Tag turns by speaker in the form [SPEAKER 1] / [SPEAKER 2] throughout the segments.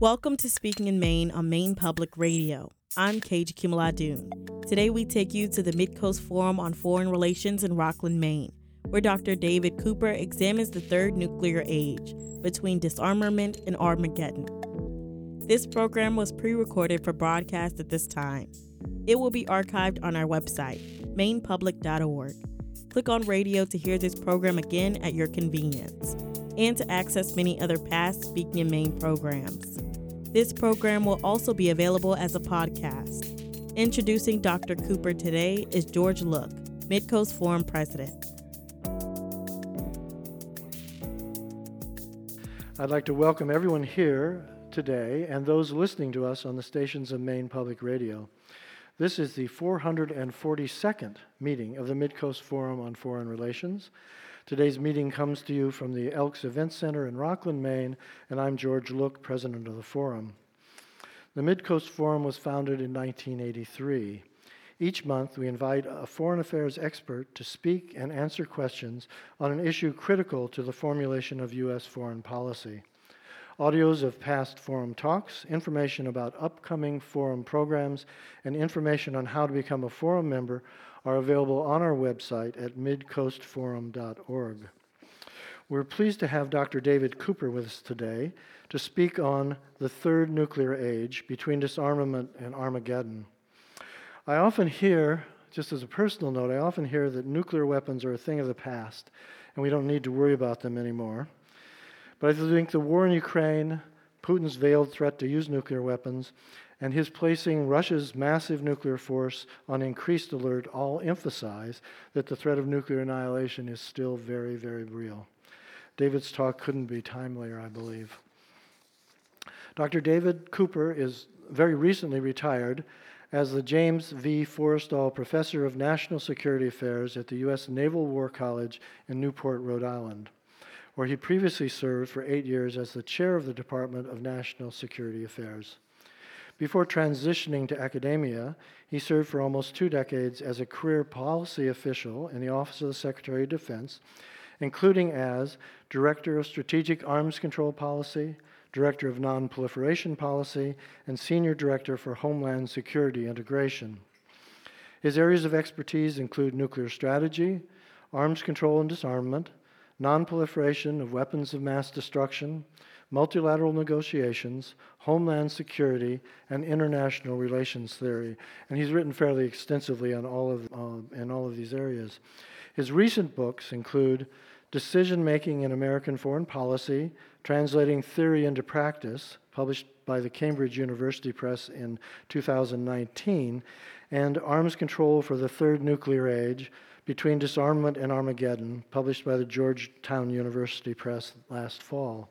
[SPEAKER 1] Welcome to Speaking in Maine on Maine Public Radio. I'm Kage Kimaladoon. Today we take you to the Midcoast Forum on Foreign Relations in Rockland, Maine, where Dr. David Cooper examines the third nuclear age between disarmament and Armageddon. This program was pre recorded for broadcast at this time. It will be archived on our website, mainepublic.org. Click on radio to hear this program again at your convenience and to access many other past Speaking in Maine programs. This program will also be available as a podcast. Introducing Dr. Cooper today is George Look, Midcoast Forum President.
[SPEAKER 2] I'd like to welcome everyone here today and those listening to us on the stations of Maine Public Radio. This is the 442nd meeting of the Midcoast Forum on Foreign Relations. Today's meeting comes to you from the Elks Event Center in Rockland, Maine, and I'm George Look, president of the forum. The Midcoast Forum was founded in 1983. Each month, we invite a foreign affairs expert to speak and answer questions on an issue critical to the formulation of U.S. foreign policy. Audios of past forum talks, information about upcoming forum programs, and information on how to become a forum member are available on our website at midcoastforum.org. We're pleased to have Dr. David Cooper with us today to speak on the third nuclear age between disarmament and Armageddon. I often hear, just as a personal note, I often hear that nuclear weapons are a thing of the past and we don't need to worry about them anymore. But I think the war in Ukraine, Putin's veiled threat to use nuclear weapons, and his placing Russia's massive nuclear force on increased alert all emphasize that the threat of nuclear annihilation is still very, very real. David's talk couldn't be timelier, I believe. Dr. David Cooper is very recently retired as the James V. Forrestal Professor of National Security Affairs at the U.S. Naval War College in Newport, Rhode Island, where he previously served for eight years as the chair of the Department of National Security Affairs. Before transitioning to academia, he served for almost two decades as a career policy official in the Office of the Secretary of Defense, including as Director of Strategic Arms Control Policy, Director of Nonproliferation Policy, and Senior Director for Homeland Security Integration. His areas of expertise include nuclear strategy, arms control and disarmament, nonproliferation of weapons of mass destruction, multilateral negotiations, homeland security, and international relations theory. And he's written fairly extensively on all of, uh, in all of these areas. His recent books include Decision Making in American Foreign Policy, Translating Theory into Practice, published by the Cambridge University Press in 2019, and Arms Control for the Third Nuclear Age, Between Disarmament and Armageddon, published by the Georgetown University Press last fall.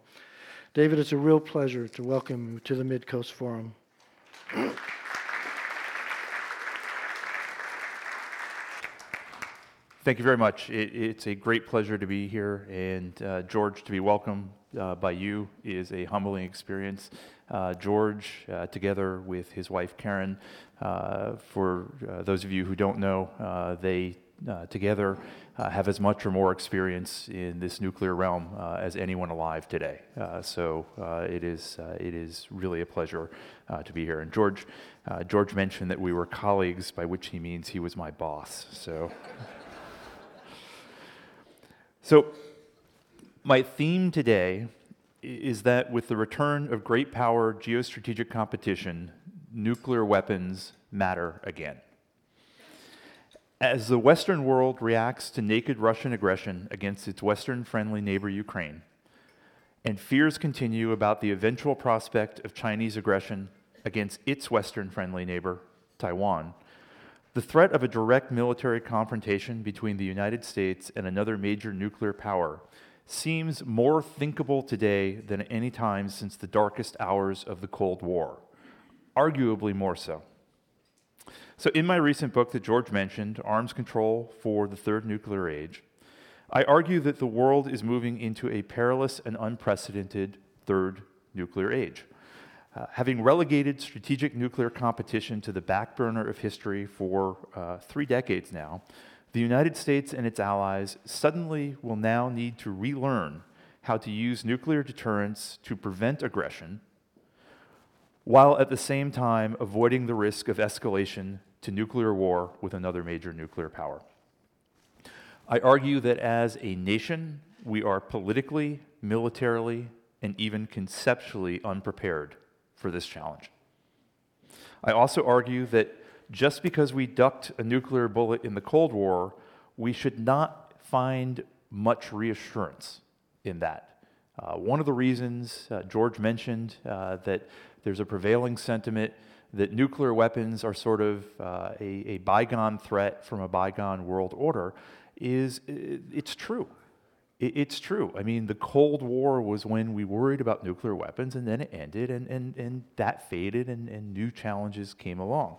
[SPEAKER 2] David, it's a real pleasure to welcome you to the Midcoast Forum.
[SPEAKER 3] Thank you very much. It, it's a great pleasure to be here, and uh, George, to be welcomed uh, by you is a humbling experience. Uh, George, uh, together with his wife Karen, uh, for uh, those of you who don't know, they together uh, have as much or more experience in this nuclear realm uh, as anyone alive today. Uh, so uh, it is uh, it is really a pleasure uh, to be here. And George George mentioned that we were colleagues, by which he means he was my boss. So so my theme today is that with the return of great power geostrategic competition, nuclear weapons matter again. As the Western world reacts to naked Russian aggression against its Western friendly neighbor Ukraine, and fears continue about the eventual prospect of Chinese aggression against its Western friendly neighbor, Taiwan, the threat of a direct military confrontation between the United States and another major nuclear power seems more thinkable today than at any time since the darkest hours of the Cold War, arguably more so. So, in my recent book that George mentioned, Arms Control for the Third Nuclear Age, I argue that the world is moving into a perilous and unprecedented third nuclear age. Uh, having relegated strategic nuclear competition to the back burner of history for uh, three decades now, the United States and its allies suddenly will now need to relearn how to use nuclear deterrence to prevent aggression while at the same time avoiding the risk of escalation to nuclear war with another major nuclear power. I argue that as a nation, we are politically, militarily, and even conceptually unprepared for this challenge. I also argue that just because we ducked a nuclear bullet in the Cold War, we should not find much reassurance in that. Uh, one of the reasons uh, George mentioned uh, that there's a prevailing sentiment that nuclear weapons are sort of uh, a, a, bygone threat from a bygone world order is it's true. It's true. I mean, the Cold War was when we worried about nuclear weapons, and then it ended, and, and, and that faded, and, and new challenges came along.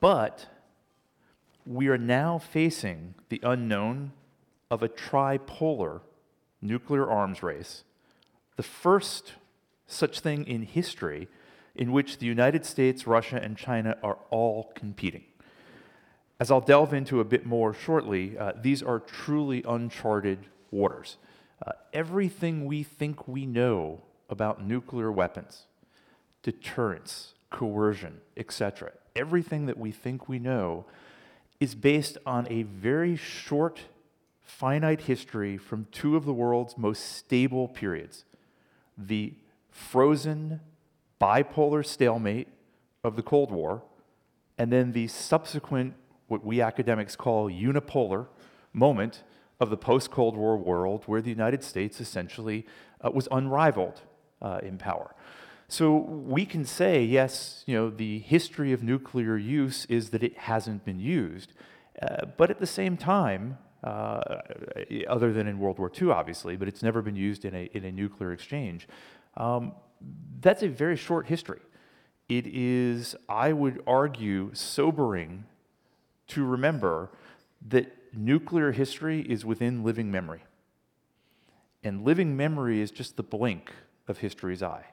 [SPEAKER 3] But we are now facing the unknown of a tripolar nuclear arms race, the first such thing in history in which the United States, Russia, and China are all competing. As I'll delve into a bit more shortly, uh, these are truly uncharted waters. Uh, everything we think we know about nuclear weapons, deterrence, coercion, etc., everything that we think we know is based on a very short, finite history from two of the world's most stable periods the frozen bipolar stalemate of the Cold War, and then the subsequent, what we academics call unipolar moment of the post Cold War world, where the United States essentially uh, was unrivaled uh, in power. So we can say, yes, you know, the history of nuclear use is that it hasn't been used. Uh, but at the same time, uh, other than in World War II, obviously, but it's never been used in a, in a nuclear exchange. Um, that's a very short history. It is, I would argue, sobering to remember that nuclear history is within living memory. And living memory is just the blink of history's eye.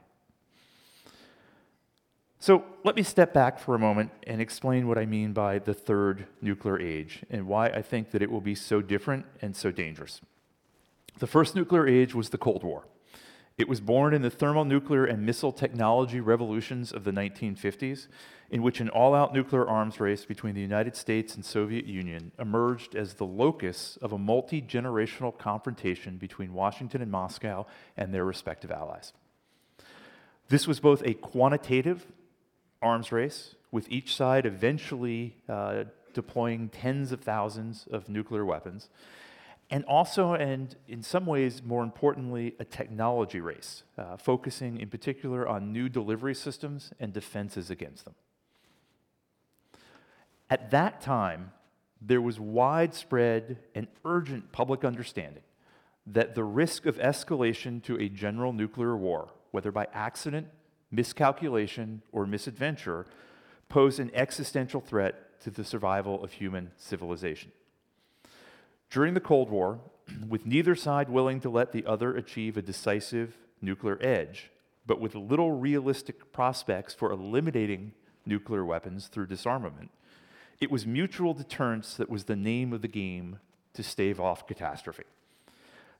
[SPEAKER 3] So let me step back for a moment and explain what I mean by the third nuclear age and why I think that it will be so different and so dangerous. The first nuclear age was the Cold War. It was born in the thermonuclear and missile technology revolutions of the 1950s, in which an all out nuclear arms race between the United States and Soviet Union emerged as the locus of a multi generational confrontation between Washington and Moscow and their respective allies. This was both a quantitative arms race, with each side eventually uh, deploying tens of thousands of nuclear weapons, and also, and in some ways more importantly, a technology race, uh, focusing in particular on new delivery systems and defenses against them. At that time, there was widespread and urgent public understanding that the risk of escalation to a general nuclear war, whether by accident miscalculation, or misadventure posed an existential threat to the survival of human civilization. During the Cold War, with neither side willing to let the other achieve a decisive nuclear edge, but with little realistic prospects for eliminating nuclear weapons through disarmament, it was mutual deterrence that was the name of the game to stave off catastrophe.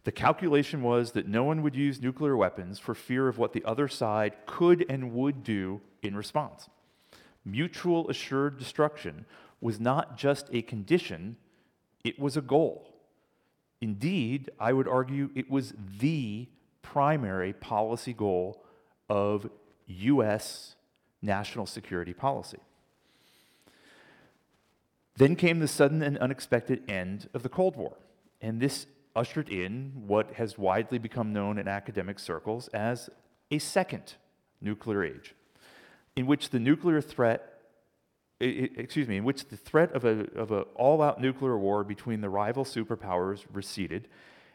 [SPEAKER 3] The calculation was that no one would use nuclear weapons for fear of what the other side could and would do in response. Mutual assured destruction was not just a condition, it was a goal. Indeed, I would argue it was the primary policy goal of U.S. national security policy. Then came the sudden and unexpected end of the Cold War, and this ushered in what has widely become known in academic circles as a second nuclear age, in which the nuclear threat excuse me, in which the threat of an of a all-out nuclear war between the rival superpowers receded,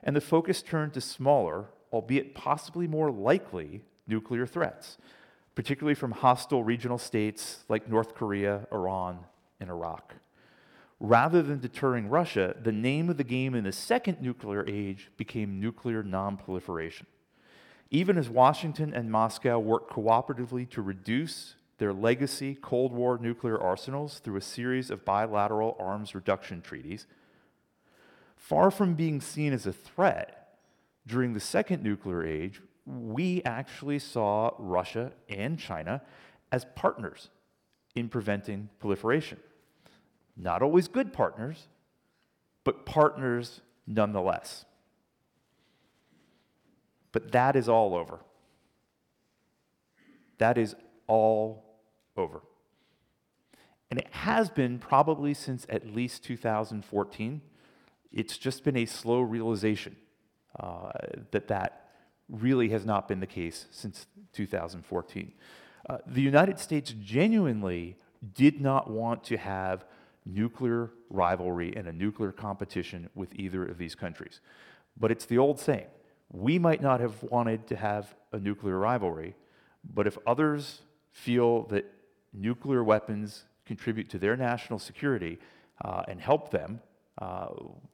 [SPEAKER 3] and the focus turned to smaller, albeit possibly more likely, nuclear threats, particularly from hostile regional states like North Korea, Iran, and Iraq. Rather than deterring Russia, the name of the game in the second nuclear age became nuclear nonproliferation. Even as Washington and Moscow worked cooperatively to reduce their legacy Cold War nuclear arsenals through a series of bilateral arms reduction treaties, far from being seen as a threat, during the second nuclear age, we actually saw Russia and China as partners in preventing proliferation. Not always good partners, but partners nonetheless. But that is all over. That is all over. And it has been probably since at least 2014. It's just been a slow realization uh, that that really has not been the case since 2014. Uh, the United States genuinely did not want to have nuclear rivalry and a nuclear competition with either of these countries. But it's the old saying we might not have wanted to have a nuclear rivalry, but if others feel that nuclear weapons contribute to their national security uh, and help them, uh,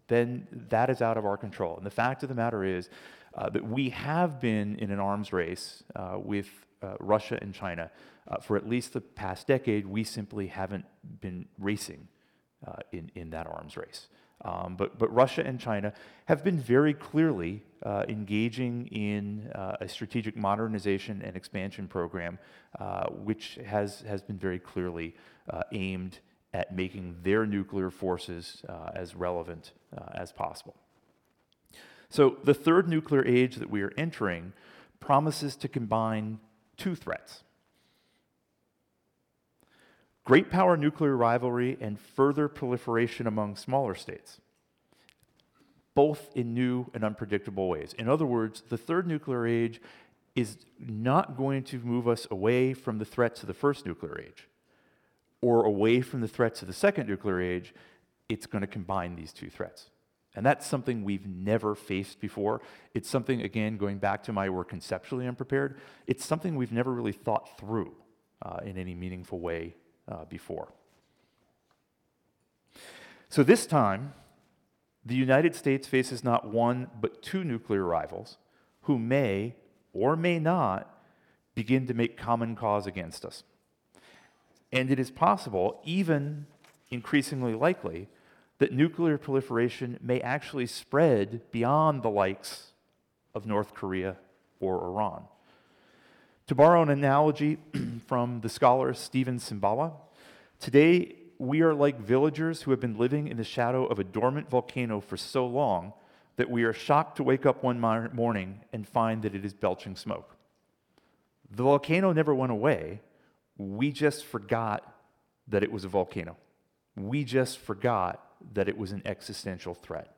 [SPEAKER 3] then that is out of our control. And the fact of the matter is uh, that we have been in an arms race uh, with uh, Russia and China uh, for at least the past decade. We simply haven't been racing in, in that arms race. Um, but, but Russia and China have been very clearly uh, engaging in uh, a strategic modernization and expansion program, uh, which has, has been very clearly uh, aimed at making their nuclear forces uh, as relevant uh, as possible. So, the third nuclear age that we are entering promises to combine two threats great power nuclear rivalry and further proliferation among smaller states, both in new and unpredictable ways. In other words, the third nuclear age is not going to move us away from the threats of the first nuclear age or away from the threats of the second nuclear age. It's going to combine these two threats. And that's something we've never faced before. It's something, again, going back to my work conceptually unprepared, it's something we've never really thought through uh, in any meaningful way uh, before. So this time, the United States faces not one, but two nuclear rivals who may or may not begin to make common cause against us. And it is possible, even increasingly likely, that nuclear proliferation may actually spread beyond the likes of North Korea or Iran. To borrow an analogy from the scholar Stephen Cimbala, today we are like villagers who have been living in the shadow of a dormant volcano for so long that we are shocked to wake up one morning and find that it is belching smoke. The volcano never went away, we just forgot that it was a volcano. We just forgot that it was an existential threat.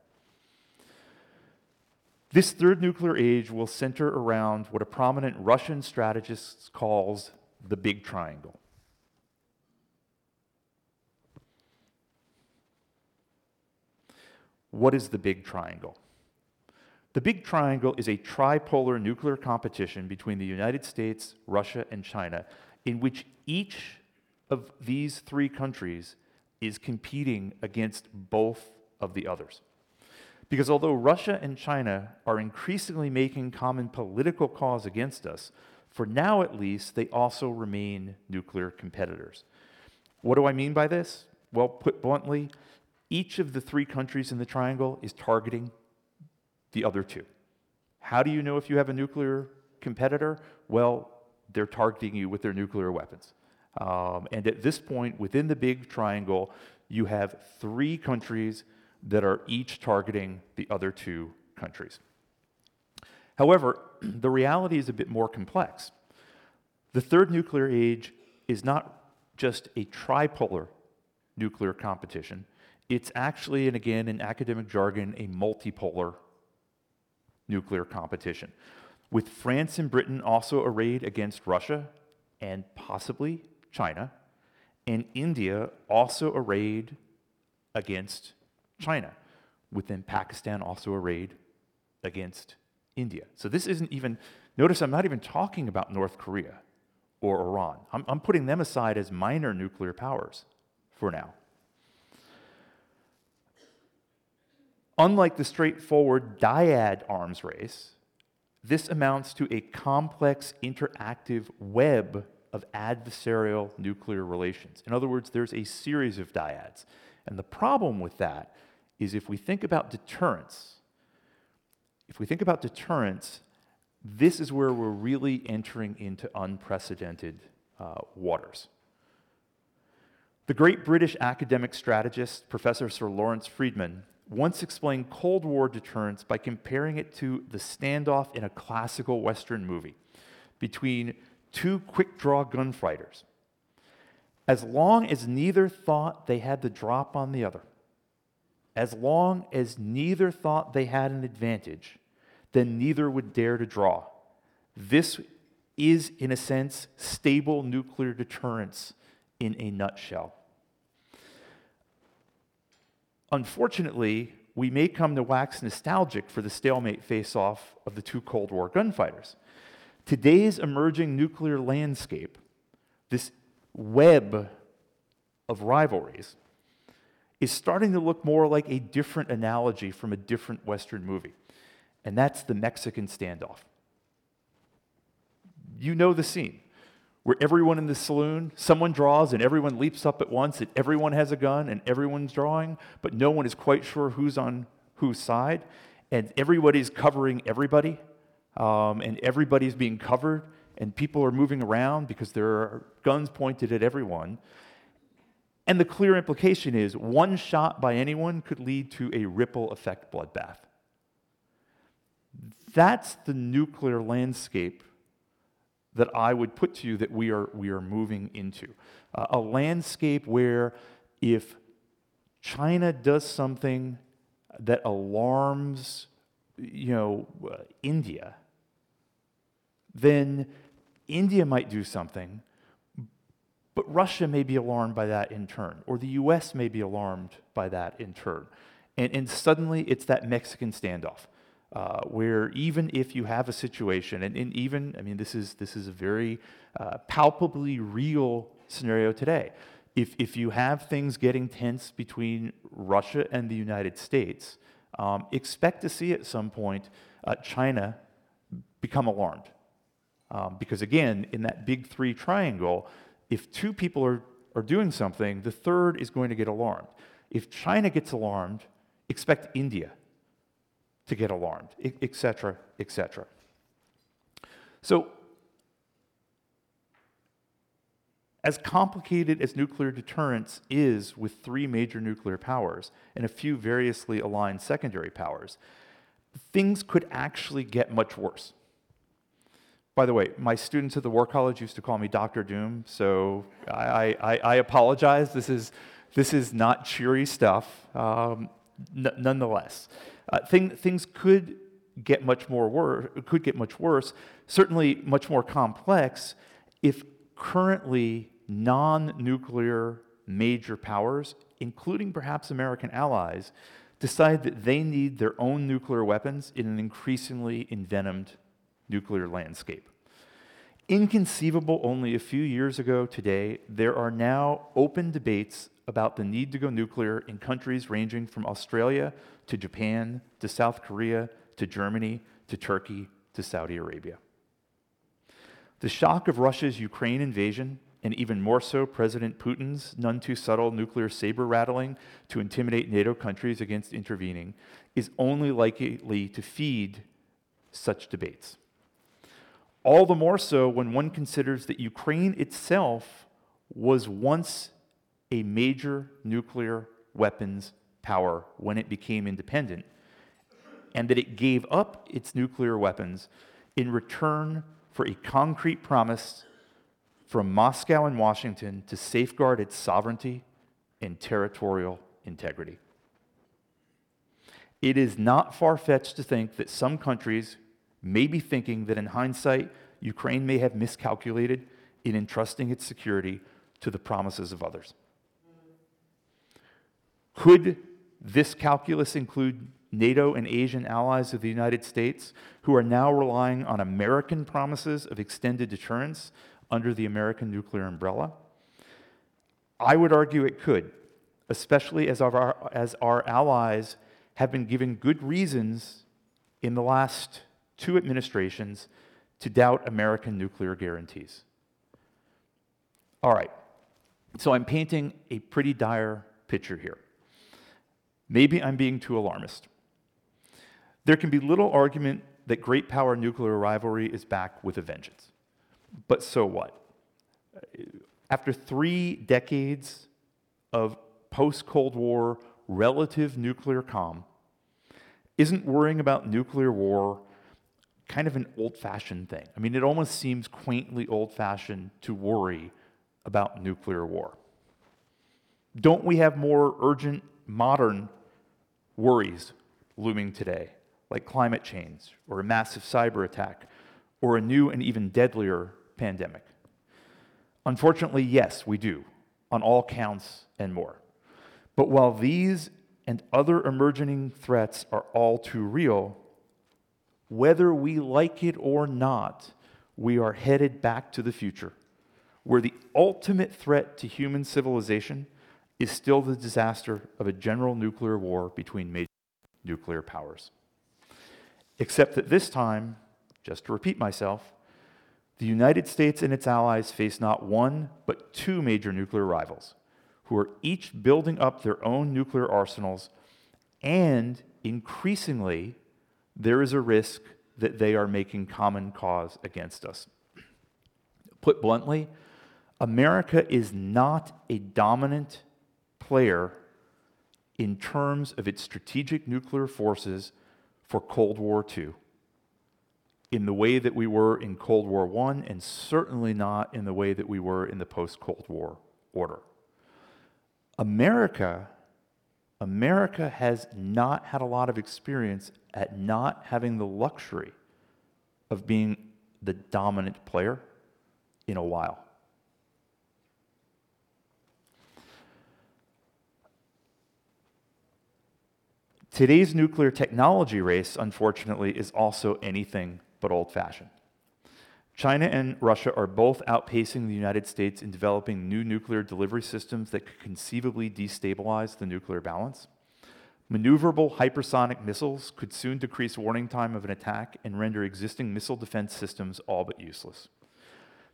[SPEAKER 3] This third nuclear age will center around what a prominent Russian strategist calls the Big Triangle. What is the Big Triangle? The Big Triangle is a tripolar nuclear competition between the United States, Russia, and China, in which each of these three countries is competing against both of the others. Because although Russia and China are increasingly making common political cause against us, for now at least, they also remain nuclear competitors. What do I mean by this? Well, put bluntly, each of the three countries in the triangle is targeting the other two. How do you know if you have a nuclear competitor? Well, they're targeting you with their nuclear weapons. Um, and at this point, within the big triangle, you have three countries that are each targeting the other two countries. However, the reality is a bit more complex. The third nuclear age is not just a tripolar nuclear competition, it's actually, and again in academic jargon, a multipolar nuclear competition. With France and Britain also arrayed against Russia and possibly China, and India also arrayed against China, within Pakistan also arrayed against India. So this isn't even, notice I'm not even talking about North Korea or Iran. I'm, I'm putting them aside as minor nuclear powers for now. Unlike the straightforward dyad arms race, this amounts to a complex interactive web of adversarial nuclear relations. In other words, there's a series of dyads. And the problem with that is if we think about deterrence, if we think about deterrence, this is where we're really entering into unprecedented uh, waters. The great British academic strategist, Professor Sir Lawrence Freedman, once explained Cold War deterrence by comparing it to the standoff in a classical Western movie between two quick draw gunfighters. As long as neither thought they had the drop on the other, as long as neither thought they had an advantage, then neither would dare to draw. This is, in a sense, stable nuclear deterrence in a nutshell. Unfortunately, we may come to wax nostalgic for the stalemate face off of the two Cold War gunfighters. Today's emerging nuclear landscape, this web of rivalries, is starting to look more like a different analogy from a different Western movie, and that's the Mexican standoff. You know the scene where everyone in the saloon, someone draws and everyone leaps up at once, and everyone has a gun and everyone's drawing, but no one is quite sure who's on whose side, and everybody's covering everybody, um, and everybody's being covered, and people are moving around because there are guns pointed at everyone. And the clear implication is one shot by anyone could lead to a ripple effect bloodbath. That's the nuclear landscape that I would put to you that we are, we are moving into. Uh, a landscape where if China does something that alarms, you know, uh, India, then India might do something, but Russia may be alarmed by that in turn, or the US may be alarmed by that in turn. And, and suddenly it's that Mexican standoff uh, where even if you have a situation, and, and, even, I mean, this is, this is a very uh, palpably real scenario today. If, if you have things getting tense between Russia and the United States, um, expect to see at some point uh, China become alarmed. Um, because again, in that big three triangle, if two people are, are doing something, the third is going to get alarmed. If China gets alarmed, expect India to get alarmed, etc., etc. So, as complicated as nuclear deterrence is with three major nuclear powers and a few variously aligned secondary powers, things could actually get much worse. By the way, my students at the War College used to call me Dr. Doom, so I, I, I apologize. This is, this is not cheery stuff. Um, n- nonetheless, uh, thing, things could get much more worse, could get much worse, certainly much more complex if currently non-nuclear major powers, including perhaps American allies, decide that they need their own nuclear weapons in an increasingly envenomed nuclear landscape. Inconceivable only a few years ago today, there are now open debates about the need to go nuclear in countries ranging from Australia to Japan to South Korea to Germany to Turkey to Saudi Arabia. The shock of Russia's Ukraine invasion, and even more so President Putin's none too subtle nuclear saber rattling to intimidate NATO countries against intervening, is only likely to feed such debates. All the more so when one considers that Ukraine itself was once a major nuclear weapons power when it became independent, and that it gave up its nuclear weapons in return for a concrete promise from Moscow and Washington to safeguard its sovereignty and territorial integrity. It is not far fetched to think that some countries may be thinking that in hindsight, Ukraine may have miscalculated in entrusting its security to the promises of others. Could this calculus include NATO and Asian allies of the United States who are now relying on American promises of extended deterrence under the American nuclear umbrella? I would argue it could, especially as our, as our allies have been given good reasons in the last two administrations to doubt American nuclear guarantees. All right, so I'm painting a pretty dire picture here. Maybe I'm being too alarmist. There can be little argument that great power nuclear rivalry is back with a vengeance. But so what? After three decades of post Cold War relative nuclear calm, isn't worrying about nuclear war kind of an old fashioned thing? I mean, it almost seems quaintly old fashioned to worry about nuclear war. Don't we have more urgent, modern worries looming today, like climate change or a massive cyber attack or a new and even deadlier pandemic? Unfortunately, yes, we do, on all counts and more. But while these and other emerging threats are all too real, whether we like it or not, we are headed back to the future, where the ultimate threat to human civilization is still the disaster of a general nuclear war between major nuclear powers. Except that this time, just to repeat myself, the United States and its allies face not one, but two major nuclear rivals, who are each building up their own nuclear arsenals, and increasingly, there is a risk that they are making common cause against us. Put bluntly, America is not a dominant player in terms of its strategic nuclear forces for Cold War II in the way that we were in Cold War I, and certainly not in the way that we were in the post Cold War order. America, America has not had a lot of experience at not having the luxury of being the dominant player in a while. Today's nuclear technology race, unfortunately, is also anything but old fashioned. China and Russia are both outpacing the United States in developing new nuclear delivery systems that could conceivably destabilize the nuclear balance. Maneuverable hypersonic missiles could soon decrease warning time of an attack and render existing missile defense systems all but useless.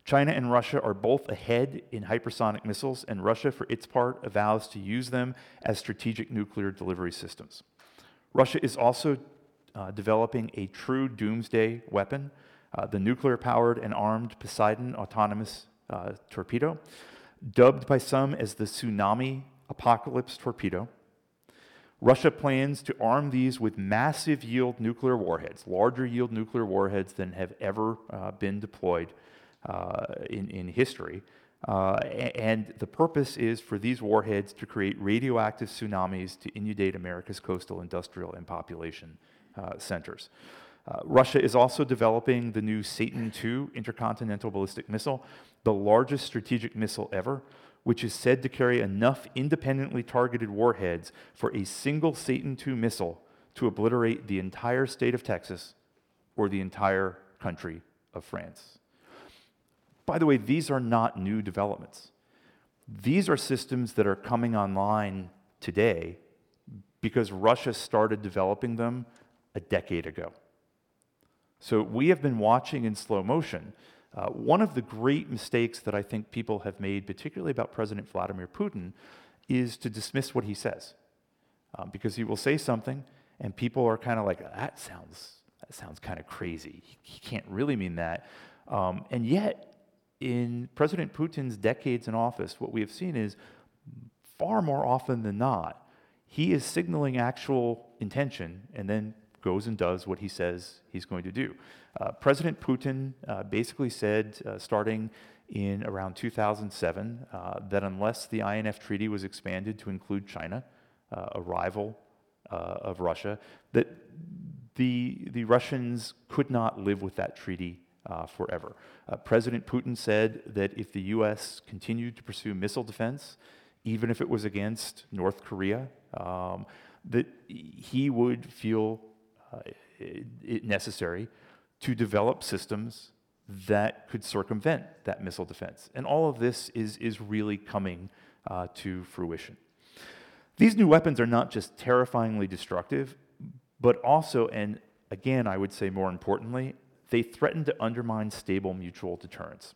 [SPEAKER 3] China and Russia are both ahead in hypersonic missiles, and Russia, for its part, avows to use them as strategic nuclear delivery systems. Russia is also uh, developing a true doomsday weapon, uh, the nuclear powered and armed Poseidon autonomous uh, torpedo, dubbed by some as the tsunami apocalypse torpedo. Russia plans to arm these with massive yield nuclear warheads, larger yield nuclear warheads than have ever uh, been deployed uh, in, in history. Uh, and the purpose is for these warheads to create radioactive tsunamis to inundate America's coastal, industrial, and population uh, centers. Uh, Russia is also developing the new Satan II intercontinental ballistic missile, the largest strategic missile ever, which is said to carry enough independently targeted warheads for a single Satan II missile to obliterate the entire state of Texas or the entire country of France. By the way, these are not new developments. These are systems that are coming online today because Russia started developing them a decade ago. So we have been watching in slow motion. Uh, one of the great mistakes that I think people have made, particularly about President Vladimir Putin, is to dismiss what he says. Um, because he will say something, and people are kind of like, that sounds, that sounds kind of crazy. He, he, can't really mean that. Um, and yet, in President Putin's decades in office, what we have seen is far more often than not, he is signaling actual intention and then goes and does what he says he's going to do. Uh, President Putin uh, basically said, uh, starting in around 2007, uh, that unless the INF Treaty was expanded to include China, uh, a rival uh, of Russia, that the, the Russians could not live with that treaty forever. President Putin said that if the U.S. continued to pursue missile defense, even if it was against North Korea, um, that he would feel necessary to develop systems that could circumvent that missile defense. And all of this is, is really coming uh, to fruition. These new weapons are not just terrifyingly destructive, but also, and again, I would say more importantly, they threaten to undermine stable mutual deterrence.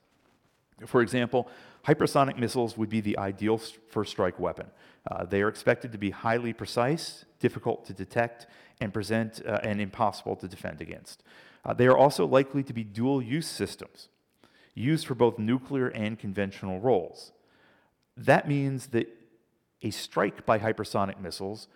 [SPEAKER 3] For example, hypersonic missiles would be the ideal first strike weapon. Uh, they are expected to be highly precise, difficult to detect, and present uh, and impossible to defend against. Uh, they are also likely to be dual use systems, used for both nuclear and conventional roles. That means that a strike by hypersonic missiles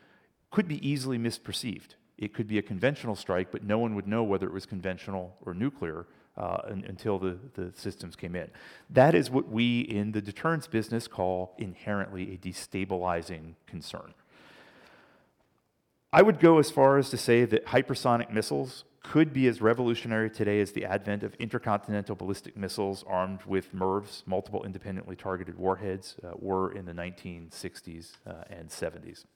[SPEAKER 3] could be easily misperceived. It could be a conventional strike, but no one would know whether it was conventional or nuclear uh, until the, the systems came in. That is what we in the deterrence business call inherently a destabilizing concern. I would go as far as to say that hypersonic missiles could be as revolutionary today as the advent of intercontinental ballistic missiles armed with MIRVs, multiple independently targeted warheads, uh, were in the 1960s uh, and 70s.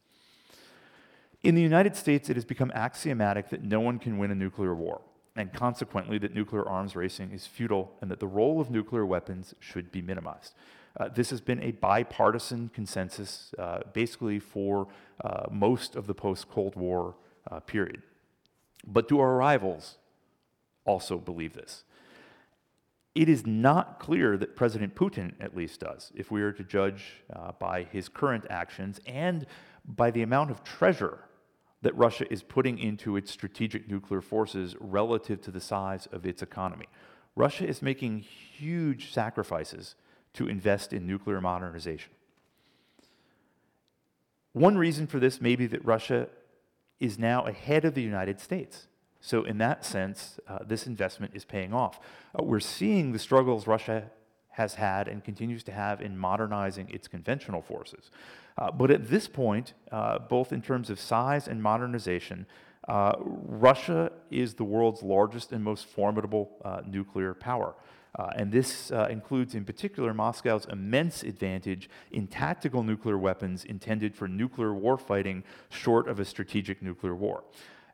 [SPEAKER 3] In the United States, it has become axiomatic that no one can win a nuclear war, and consequently, that nuclear arms racing is futile and that the role of nuclear weapons should be minimized. Uh, this has been a bipartisan consensus uh, basically for uh, most of the post Cold War uh, period. But do our rivals also believe this? It is not clear that President Putin, at least, does, if we are to judge uh, by his current actions and by the amount of treasure that Russia is putting into its strategic nuclear forces relative to the size of its economy. Russia is making huge sacrifices to invest in nuclear modernization. One reason for this may be that Russia is now ahead of the United States. So, in that sense, uh, this investment is paying off. Uh, we're seeing the struggles Russia has had and continues to have in modernizing its conventional forces. Uh, but at this point, uh, both in terms of size and modernization, uh, Russia is the world's largest and most formidable uh, nuclear power. Uh, and this uh, includes, in particular, Moscow's immense advantage in tactical nuclear weapons intended for nuclear warfighting short of a strategic nuclear war.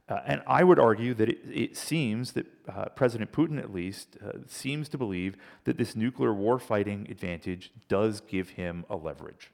[SPEAKER 3] Uh, and I would argue that it, it seems that uh, President Putin, at least, uh, seems to believe that this nuclear warfighting advantage does give him a leverage.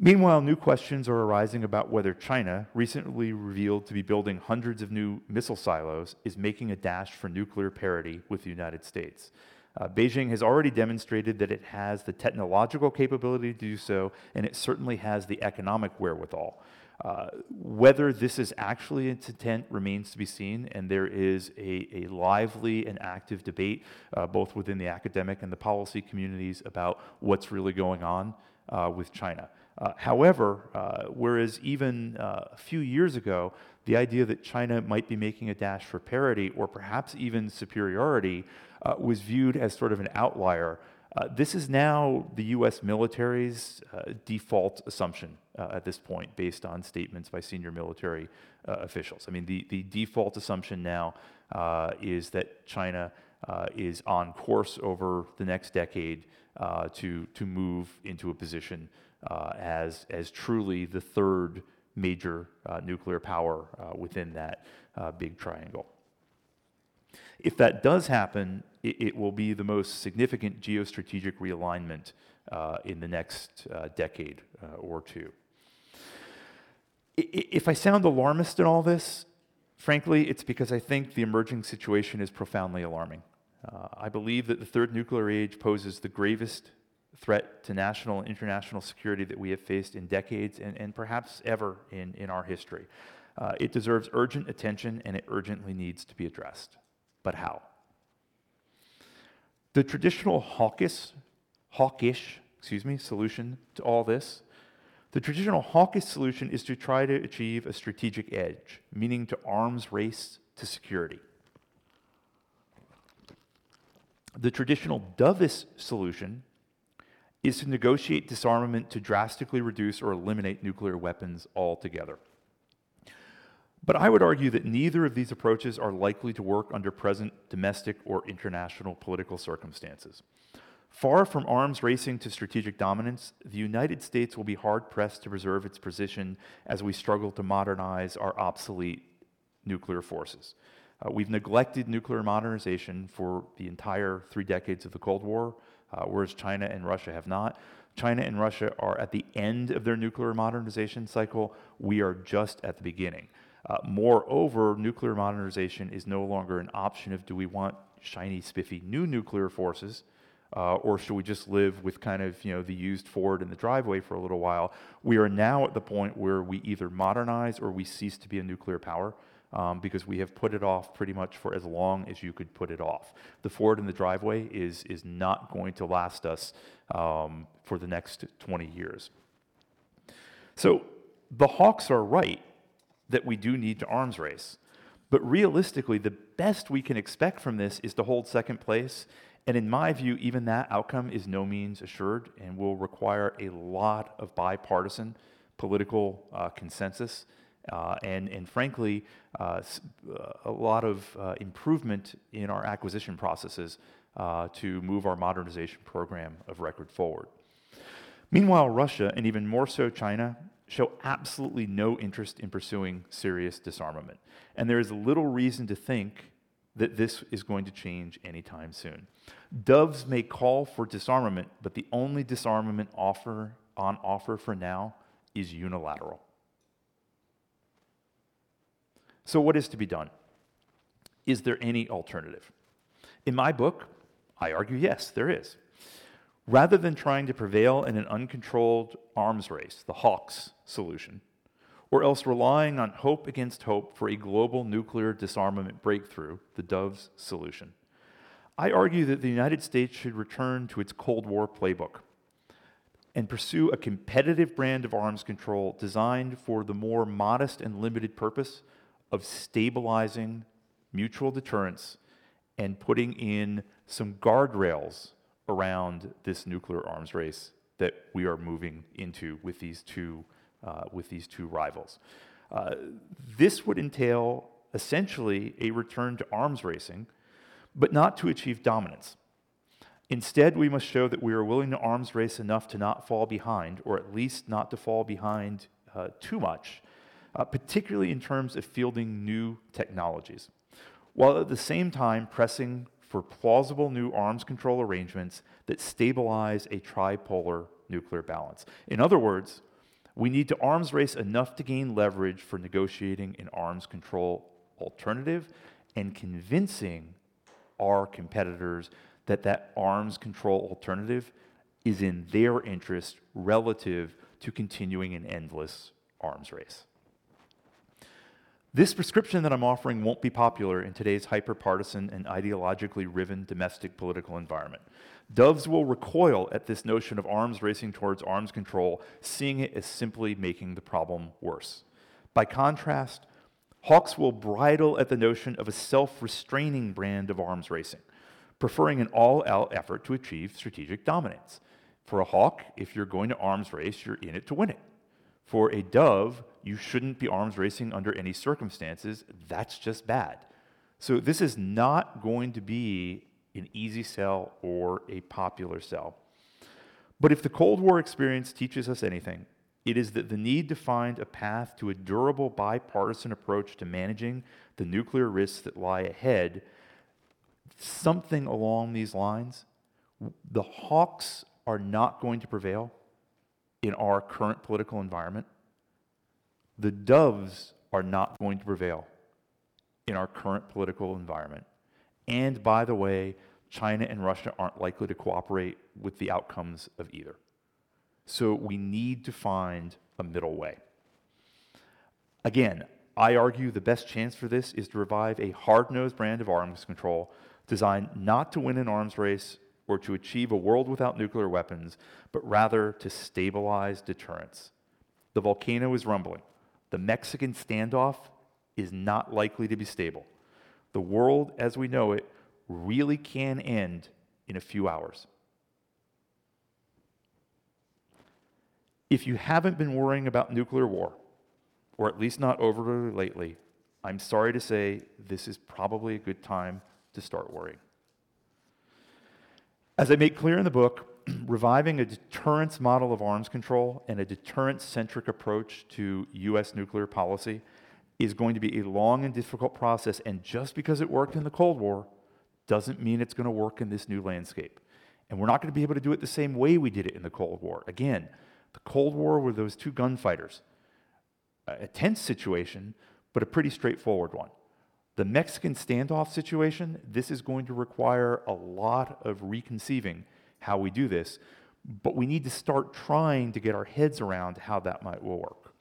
[SPEAKER 3] Meanwhile, new questions are arising about whether China, recently revealed to be building hundreds of new missile silos, is making a dash for nuclear parity with the United States. Uh, Beijing has already demonstrated that it has the technological capability to do so, and it certainly has the economic wherewithal. Uh, whether this is actually its intent remains to be seen, and there is a, a lively and active debate uh, both within the academic and the policy communities about what's really going on uh, with China. Uh, however, uh, whereas even uh, a few years ago, the idea that China might be making a dash for parity or perhaps even superiority uh, was viewed as sort of an outlier. Uh, this is now the US military's uh, default assumption at this point, based on statements by senior military officials. I mean, the, the default assumption now is that China is on course over the next decade to, to move into a position uh, as, as truly the third major uh, nuclear power uh, within that uh, big triangle. If that does happen, it, it, will be the most significant geostrategic realignment uh, in the next uh, decade or two. If I sound alarmist in all this, frankly, it's because I think the emerging situation is profoundly alarming. I believe that the third nuclear age poses the gravest threat to national and international security that we have faced in decades and, and perhaps ever in, in our history. Uh, it deserves urgent attention and it urgently needs to be addressed. But how? The traditional hawkish, hawkish excuse me, solution to all this, the traditional hawkish solution is to try to achieve a strategic edge, meaning to arms race to security. The traditional dovish solution is to negotiate disarmament to drastically reduce or eliminate nuclear weapons altogether. But I would argue that neither of these approaches are likely to work under present domestic or international political circumstances. Far from arms racing to strategic dominance, the United States will be hard pressed to preserve its position as we struggle to modernize our obsolete nuclear forces. Uh, we've neglected nuclear modernization for the entire three decades of the Cold War, uh, whereas China and Russia have not. China and Russia are at the end of their nuclear modernization cycle. We are just at the beginning. Uh, moreover, nuclear modernization is no longer an option of do we want shiny, spiffy new nuclear forces Uh, or should we just live with kind of you know the used Ford in the driveway for a little while? We are now at the point where we either modernize or we cease to be a nuclear power um, because we have put it off pretty much for as long as you could put it off. The Ford in the driveway is is not going to last us um, for the next 20 years. So the Hawks are right that we do need to arms race. But realistically, the best we can expect from this is to hold second place and in my view, even that outcome is no means assured and will require a lot of bipartisan political uh, consensus uh, and, and frankly, uh, uh a lot of uh, improvement in our acquisition processes uh, to move our modernization program of record forward. Meanwhile, Russia, and even more so China, show absolutely no interest in pursuing serious disarmament. And there is little reason to think that this is going to change anytime soon. Doves may call for disarmament, but the only disarmament offer on offer for now is unilateral. So, what is to be done? Is there any alternative? In my book, I argue yes, there is. Rather than trying to prevail in an uncontrolled arms race, the Hawks solution, or else relying on hope against hope for a global nuclear disarmament breakthrough, the Doves solution. I argue that the United States should return to its Cold War playbook and pursue a competitive brand of arms control designed for the more modest and limited purpose of stabilizing mutual deterrence and putting in some guardrails around this nuclear arms race that we are moving into with these two uh, with these two rivals. Uh, this would entail essentially a return to arms racing, but not to achieve dominance. Instead, we must show that we are willing to arms race enough to not fall behind, or at least not to fall behind uh, too much, uh, particularly in terms of fielding new technologies, while at the same time pressing for plausible new arms control arrangements that stabilize a tripolar nuclear balance. In other words, we need to arms race enough to gain leverage for negotiating an arms control alternative and convincing our competitors that that arms control alternative is in their interest relative to continuing an endless arms race. This prescription that I'm offering won't be popular in today's hyper-partisan and ideologically riven domestic political environment. Doves will recoil at this notion of arms racing towards arms control, seeing it as simply making the problem worse. By contrast, hawks will bridle at the notion of a self restraining brand of arms racing, preferring an all out effort to achieve strategic dominance. For a hawk, if you're going to arms race, you're in it to win it. For a dove, you shouldn't be arms racing under any circumstances. That's just bad. So, this is not going to be an easy sell or a popular sell. But if the Cold War experience teaches us anything, it is that the need to find a path to a durable bipartisan approach to managing the nuclear risks that lie ahead, something along these lines, the hawks are not going to prevail in our current political environment. The doves are not going to prevail in our current political environment. And by the way, China and Russia aren't likely to cooperate with the outcomes of either. So we need to find a middle way. Again, I argue the best chance for this is to revive a hard nosed brand of arms control designed not to win an arms race or to achieve a world without nuclear weapons, but rather to stabilize deterrence. The volcano is rumbling. The Mexican standoff is not likely to be stable. The world as we know it really can end in a few hours. If you haven't been worrying about nuclear war, or at least not overly lately, I'm sorry to say this is probably a good time to start worrying. As I make clear in the book, reviving a deterrence model of arms control and a deterrence centric approach to U.S. nuclear policy is going to be a long and difficult process. And just because it worked in the Cold War doesn't mean it's going to work in this new landscape. And we're not going to be able to do it the same way we did it in the Cold War. Again, the Cold War were those two gunfighters. A tense situation, but a pretty straightforward one. The Mexican standoff situation, this is going to require a lot of reconceiving how we do this, but we need to start trying to get our heads around how that might work.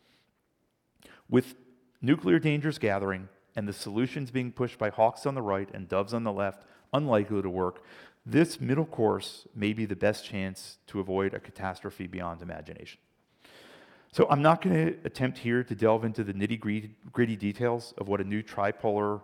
[SPEAKER 3] With nuclear dangers gathering and the solutions being pushed by hawks on the right and doves on the left unlikely to work, this middle course may be the best chance to avoid a catastrophe beyond imagination. So I'm not going to attempt here to delve into the nitty gritty details of what a new tripolar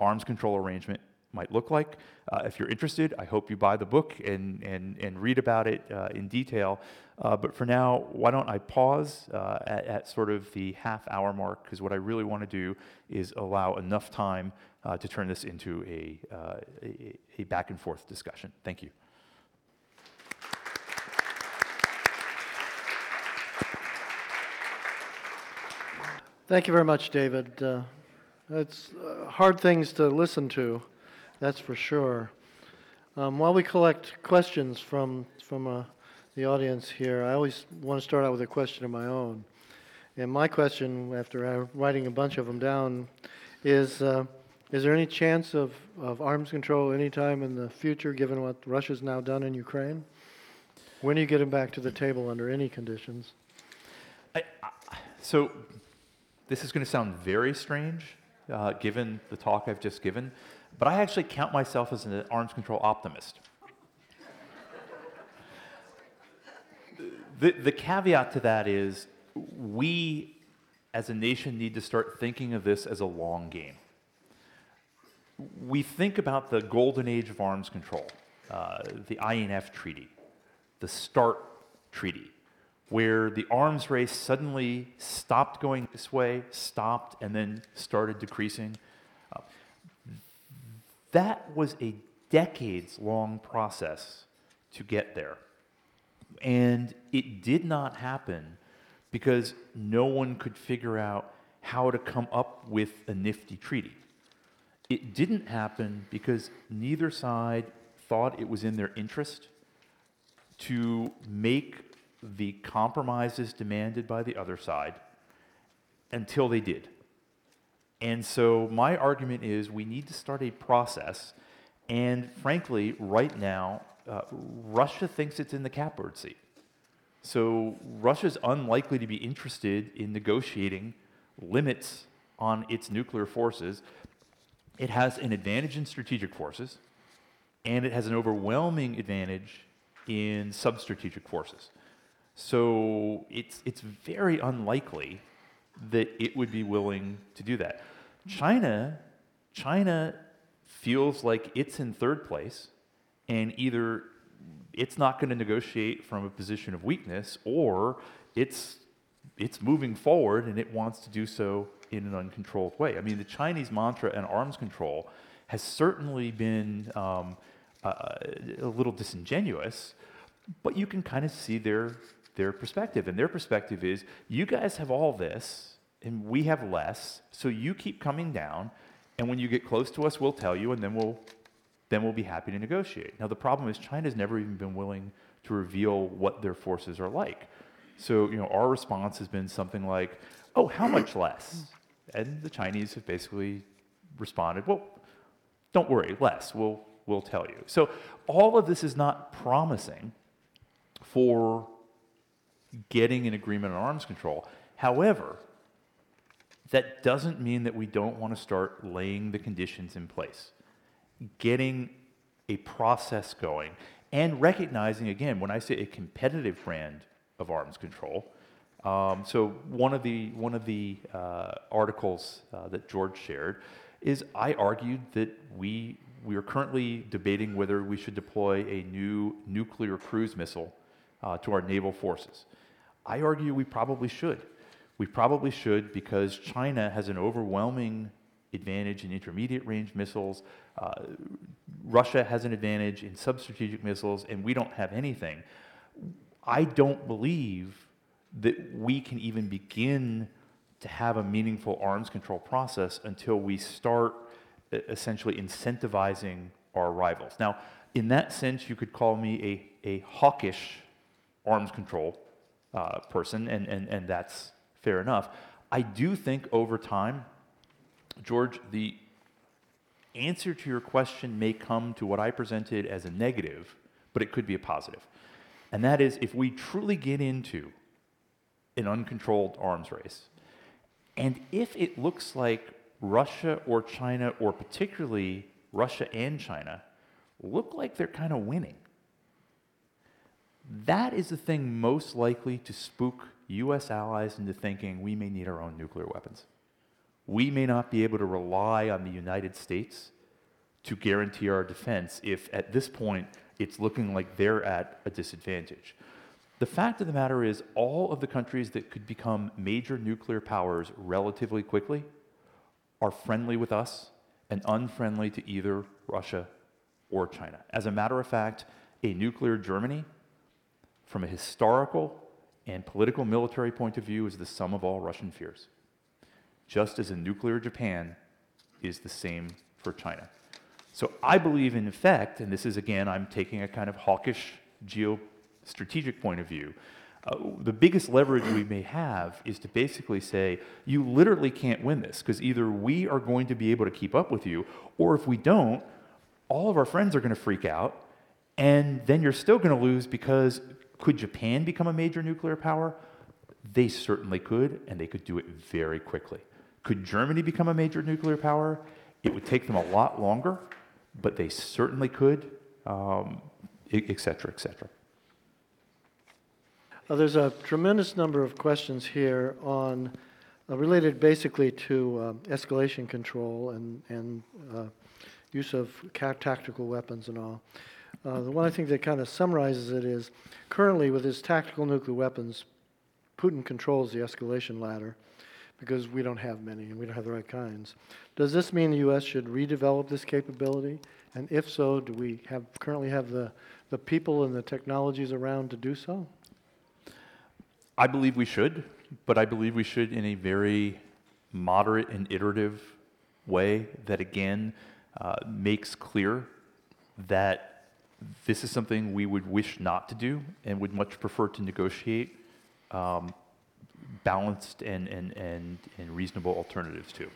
[SPEAKER 3] arms control arrangement might look like. Uh, if you're interested, I hope you buy the book and, and, and read about it uh, in detail. Uh, but for now, why don't I pause uh, at, at, sort of the half hour mark? Because what I really want to do is allow enough time uh, to turn this into a, uh, a, a back and forth discussion. Thank you.
[SPEAKER 2] Thank you very much, David. It's hard things to listen to, that's for sure. Um, while we collect questions from from uh, the audience here, I always want to start out with a question of my own. And my question, after writing a bunch of them down, is: uh, Is there any chance of, of arms control anytime in the future, given what Russia's now done in Ukraine? When are you getting back to the table under any conditions? I,
[SPEAKER 3] I, so this is going to sound very strange, uh, given the talk I've just given, but I actually count myself as an arms control optimist. the, the caveat to that is we, as a nation, need to start thinking of this as a long game. We think about the golden age of arms control, uh, the INF Treaty, the START Treaty, where the arms race suddenly stopped going this way, stopped, and then started decreasing. Uh, that was a decades long process to get there. And it did not happen because no one could figure out how to come up with a nifty treaty. It didn't happen because neither side thought it was in their interest to make the compromises demanded by the other side until they did. And so my argument is we need to start a process. And frankly, right now, uh, Russia thinks it's in the catbird seat. So Russia's unlikely to be interested in negotiating limits on its nuclear forces. It has an advantage in strategic forces, and it has an overwhelming advantage in sub-strategic forces. So it's, it's very unlikely that it would be willing to do that. China, China feels like it's in third place, and either it's not going to negotiate from a position of weakness, or it's it's moving forward and it wants to do so in an uncontrolled way. I mean, the Chinese mantra and arms control has certainly been um, uh, a little disingenuous, but you can kind of see their their perspective. And their perspective is you guys have all this, and we have less, so you keep coming down, and when you get close to us, we'll tell you, and then we'll, then we'll be happy to negotiate. Now, the problem is China's never even been willing to reveal what their forces are like. So, you know, our response has been something like, oh, how much less? And the Chinese have basically responded, well, don't worry, less. We'll, we'll tell you. So all of this is not promising for getting an agreement on arms control. However, that doesn't mean that we don't want to start laying the conditions in place, getting a process going, and recognizing again, when I say a competitive brand of arms control, um, so one of the one of the uh, articles uh, that George shared is I argued that we we are currently debating whether we should deploy a new nuclear cruise missile uh, to our naval forces. I argue we probably should. We probably should because China has an overwhelming advantage in intermediate range missiles. Uh, Russia has an advantage in substrategic missiles, and we don't have anything. I don't believe that we can even begin to have a meaningful arms control process until we start essentially incentivizing our rivals. Now, in that sense, you could call me a, a hawkish arms control uh, person, and, and, and that's fair enough. I do think over time, George, the answer to your question may come to what I presented as a negative, but it could be a positive. And that is if we truly get into an uncontrolled arms race, and if it looks like Russia or China, or particularly Russia and China, look like they're kind of winning, that is the thing most likely to spook US allies into thinking we may need our own nuclear weapons. We may not be able to rely on the United States to guarantee our defense if at this point it's looking like they're at a disadvantage. The fact of the matter is, all of the countries that could become major nuclear powers relatively quickly are friendly with us and unfriendly to either Russia or China. As a matter of fact, a nuclear Germany, from a historical and political military point of view, is the sum of all Russian fears, just as a nuclear Japan is the same for China. So I believe, in effect, and this is again, I'm taking a kind of hawkish geostrategic point of view. Uh, the biggest leverage we may have is to basically say, you literally can't win this because either we are going to be able to keep up with you, or if we don't, all of our friends are going to freak out, and then you're still going to lose because could Japan become a major nuclear power? They certainly could, and they could do it very quickly. Could Germany become a major nuclear power? It would take them a lot longer, but they certainly could, um, et cetera, et cetera.
[SPEAKER 2] Uh, there's a tremendous number of questions here on uh, related basically to uh, escalation control and, and uh, use of tactical weapons and all. Uh, the one I think that kind of summarizes it is currently with his tactical nuclear weapons, Putin controls the escalation ladder because we don't have many and we don't have the right kinds. Does this mean the U.S. should redevelop this capability? And if so, do we have currently have the, the people and the technologies around to do so?
[SPEAKER 3] I believe we should, but I believe we should in a very moderate and iterative way that again uh, makes clear that this is something we would wish not to do and would much prefer to negotiate um, balanced and, and, and, and reasonable alternatives to.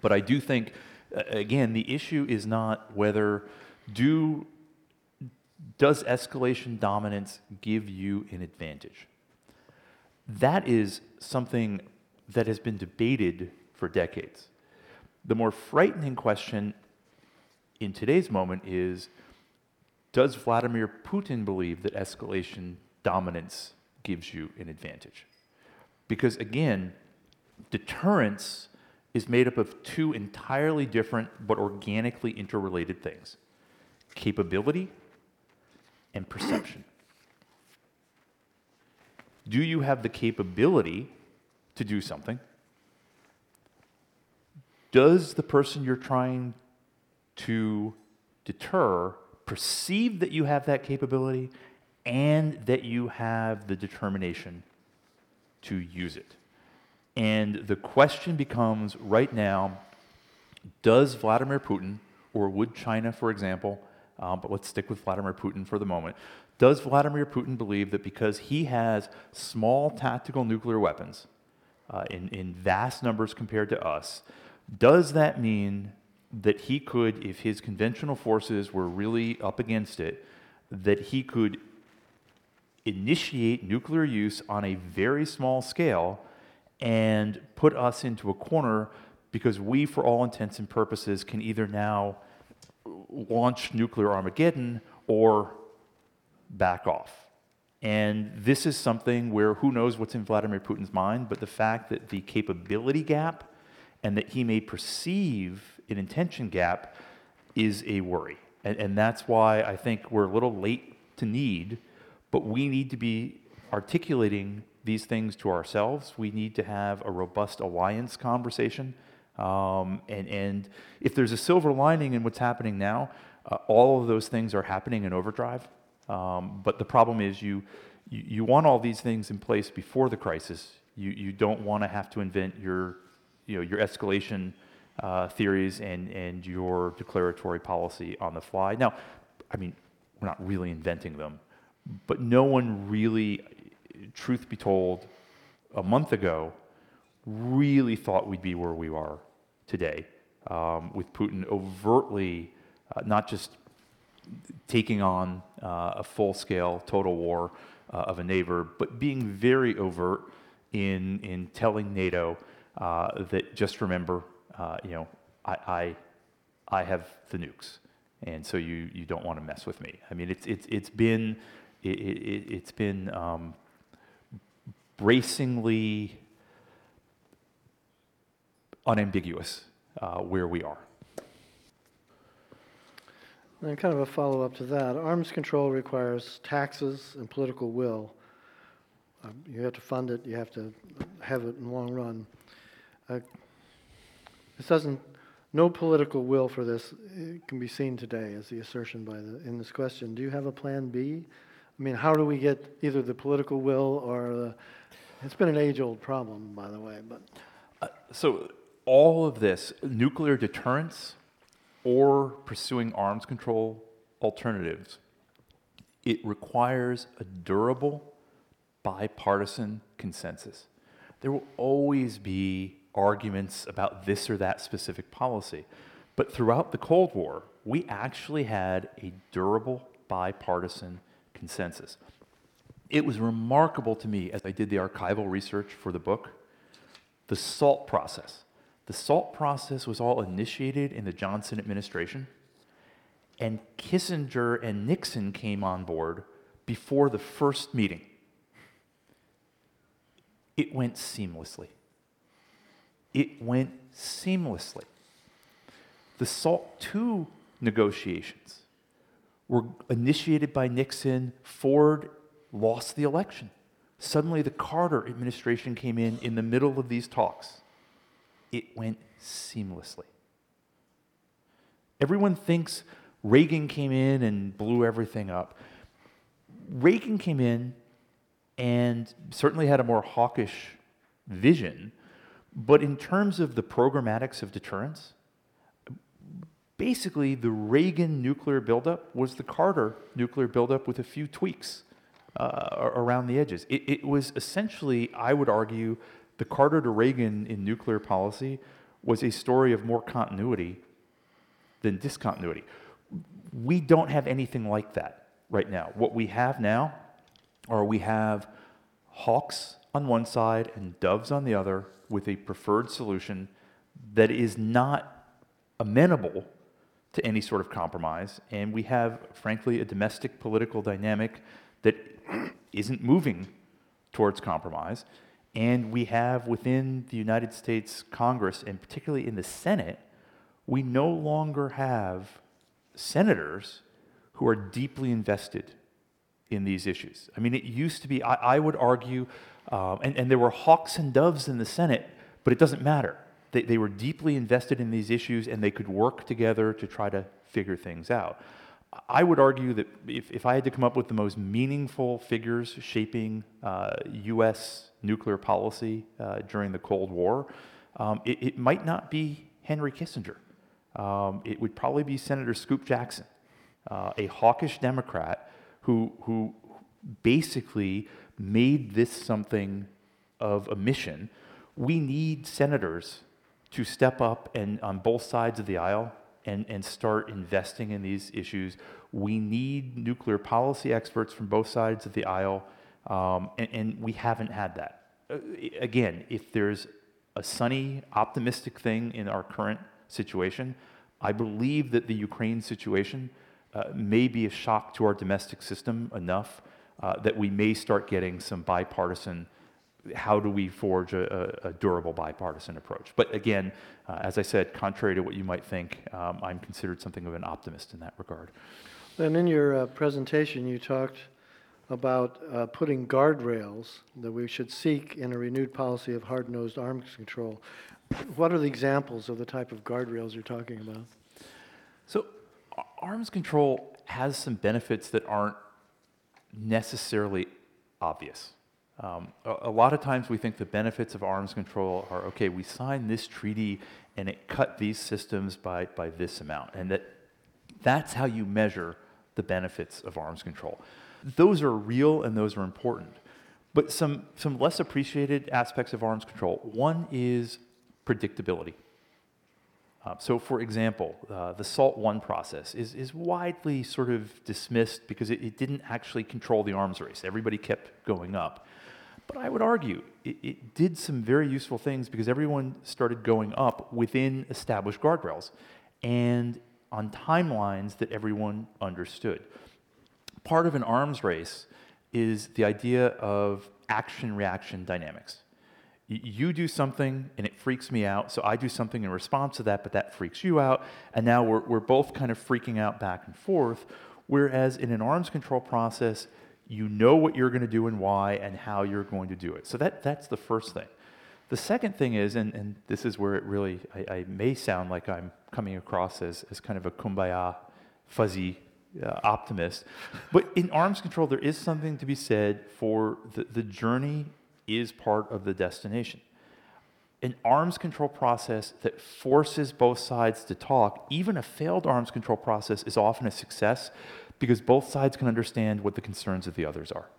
[SPEAKER 3] But I do think, again, the issue is not whether do does escalation dominance give you an advantage? That is something that has been debated for decades. The more frightening question in today's moment is Does Vladimir Putin believe that escalation dominance gives you an advantage? Because again, deterrence is made up of two entirely different but organically interrelated things capability and perception. Do you have the capability to do something? Does the person you're trying to deter perceive that you have that capability and that you have the determination to use it. And the question becomes right now does Vladimir Putin, or would China, for example, um, but let's stick with Vladimir Putin for the moment. Does Vladimir Putin believe that because he has small tactical nuclear weapons uh, in, in vast numbers compared to us, does that mean that he could, if his conventional forces were really up against it, that he could initiate nuclear use on a very small scale and put us into a corner because we, for all intents and purposes, can either now launch nuclear Armageddon or back off. And this is something where who knows what's in Vladimir Putin's mind, but the fact that the capability gap and that he may perceive an intention gap is a worry. And, and that's why I think we're a little late to need but we need to be articulating these things to ourselves. We need to have a robust alliance conversation. Um, and, and if there's a silver lining in what's happening now, uh, all of those things are happening in overdrive. Um, but the problem is you, you, you, want all these things in place before the crisis. You, you don't want to have to invent your, you know, your escalation uh, theories and, and your declaratory policy on the fly. Now, I mean, we're not really inventing them. But no one really, truth be told, a month ago, really thought we'd be where we are today, um, with Putin overtly uh, not just taking on uh, a full scale total war uh, of a neighbor, but being very overt in, in telling NATO uh, that just remember, uh, you know, I, I, I have the nukes, and so you, you don't want to mess with me. I mean, it's, it's, it's been, it, it, it's been um, bracingly unambiguous uh, where we are.
[SPEAKER 2] And kind of a follow up to that arms control requires taxes and political will. Um, you have to fund it, you have to have it in the long run. Uh, this doesn't, no political will for this can be seen today as the assertion by the, in this question. Do you have a plan B? I mean, how do we get either the political will or the, it's been an age old problem, by the way, but.
[SPEAKER 3] Uh, so all of this, nuclear deterrence or pursuing arms control alternatives, it requires a durable bipartisan consensus. There will always be arguments about this or that specific policy. But throughout the Cold War, we actually had a durable bipartisan consensus. It was remarkable to me as I did the archival research for the book, the SALT process. The SALT process was all initiated in the Johnson administration, and Kissinger and Nixon came on board before the first meeting. It went seamlessly. It went seamlessly. The SALT II negotiations were initiated by Nixon. Ford lost the election. Suddenly, the Carter administration came in in the middle of these talks it went seamlessly. Everyone thinks Reagan came in and blew everything up. Reagan came in and certainly had a more hawkish vision, but in terms of the programmatics of deterrence, basically the Reagan nuclear buildup was the Carter nuclear buildup with a few tweaks uh, around the edges. It, it was essentially, I would argue, the Carter to Reagan in nuclear policy was a story of more continuity than discontinuity. We don't have anything like that right now. What we have now are we have hawks on one side and doves on the other with a preferred solution that is not amenable to any sort of compromise. And we have, frankly, a domestic political dynamic that isn't moving towards compromise. And we have within the United States Congress, and particularly in the Senate, we no longer have senators who are deeply invested in these issues. I mean, it used to be, I, I would argue, um, and, and there were hawks and doves in the Senate, but it doesn't matter. They, they were deeply invested in these issues and they could work together to try to figure things out. I would argue that if, if I had to come up with the most meaningful figures shaping uh, U.S. nuclear policy uh, during the Cold War, um, it, it, might not be Henry Kissinger. Um, it would probably be Senator Scoop Jackson, uh, a hawkish Democrat who, who basically made this something of a mission. We need senators to step up and on both sides of the aisle and, and start investing in these issues. We need nuclear policy experts from both sides of the aisle, um, and, and, we haven't had that. Uh, again, if there's a sunny, optimistic thing in our current situation, I believe that the Ukraine situation uh, may be a shock to our domestic system enough uh, that we may start getting some bipartisan how do we forge a, a, durable bipartisan approach? But again, uh, as I said, contrary to what you might think, um, I'm considered something of an optimist in that regard.
[SPEAKER 2] And in your uh, presentation, you talked about uh, putting guardrails that we should seek in a renewed policy of hard nosed arms control. What are the examples of the type of guardrails you're talking about?
[SPEAKER 3] So, arms control has some benefits that aren't necessarily obvious. Um, a, a, lot of times we think the benefits of arms control are okay, we signed this treaty and it cut these systems by, by this amount, and that that's how you measure the benefits of arms control. Those are real and those are important. But some, some less appreciated aspects of arms control one is predictability. Uh, so, for example, uh, the SALT 1 process is, is widely sort of dismissed because it, it, didn't actually control the arms race. Everybody kept going up. But I would argue it, it did some very useful things because everyone started going up within established guardrails and on timelines that everyone understood. Part of an arms race is the idea of action reaction dynamics you do something and it freaks me out, so I do something in response to that, but that freaks you out, and now we're, we're both kind of freaking out back and forth. Whereas in an arms control process, you know what you're going to do and why and how you're going to do it. So that, that's the first thing. The second thing is, and, and this is where it really, I, I may sound like I'm coming across as, as kind of a kumbaya, fuzzy uh, optimist, but in arms control, there is something to be said for the, the journey is part of the destination. An arms control process that forces both sides to talk, even a failed arms control process, is often a success because both sides can understand what the concerns of the others are.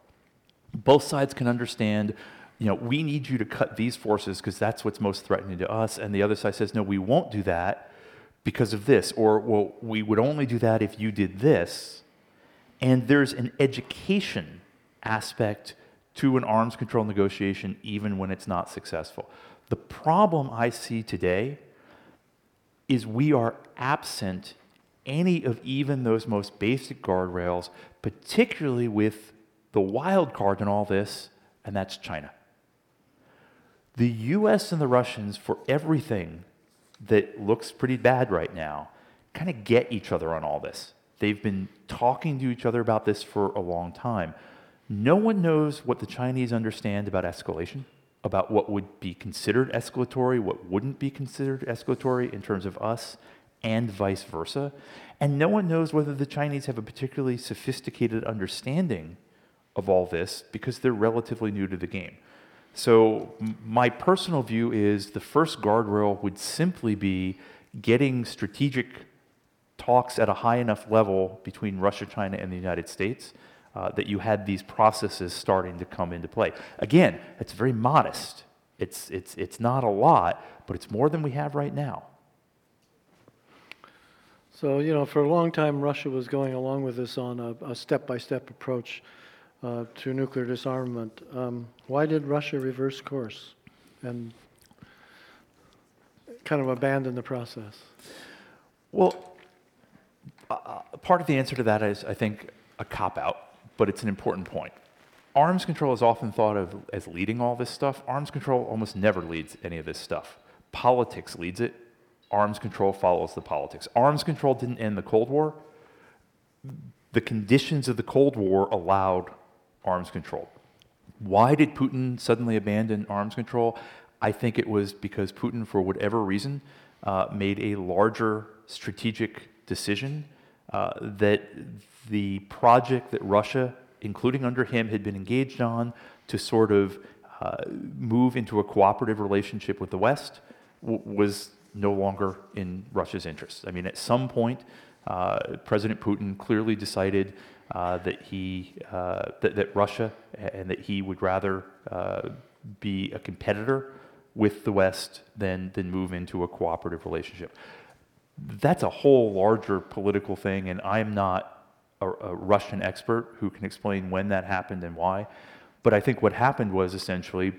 [SPEAKER 3] Both sides can understand, you know, we need you to cut these forces because that's what's most threatening to us. And the other side says, no, we won't do that because of this. Or, well, we would only do that if you did this. And there's an education aspect to an arms control negotiation even when it's not successful. The problem I see today is we are absent any of even those most basic guardrails, particularly with the wild card in all this, and that's China. The US and the Russians, for everything that looks pretty bad right now, kind of get each other on all this. They've been talking to each other about this for a long time. No one knows what the Chinese understand about escalation, about what would be considered escalatory, what wouldn't be considered escalatory in terms of us, and vice versa. And no one knows whether the Chinese have a particularly sophisticated understanding of all this because they're relatively new to the game. So, my personal view is the first guardrail would simply be getting strategic talks at a high enough level between Russia, China, and the United States uh, that you had these processes starting to come into play. Again, it's very modest. It's, it's, it's not a lot, but it's more than we have right now.
[SPEAKER 2] So, you know, for a long time, Russia was going along with this on a step by step approach uh, to nuclear disarmament. Um, why did Russia reverse course and kind of abandon the process?
[SPEAKER 3] Well, uh, part of the answer to that is, I think, a cop out but it's an important point. Arms control is often thought of as leading all this stuff. Arms control almost never leads any of this stuff. Politics leads it. Arms control follows the politics. Arms control didn't end the Cold War. The conditions of the Cold War allowed arms control. Why did Putin suddenly abandon arms control? I think it was because Putin, for whatever reason, uh, made a larger strategic decision uh, that the project that Russia, including under him, had been engaged on to sort of uh, move into a cooperative relationship with the West w- was no longer in Russia's interest. I mean, at some point, uh, President Putin clearly decided uh, that he uh, that, that, Russia and that he would rather uh, be a competitor with the West than than move into a cooperative relationship. That's a whole larger political thing, and I'm not a, a Russian expert who can explain when that happened and why. But I think what happened was essentially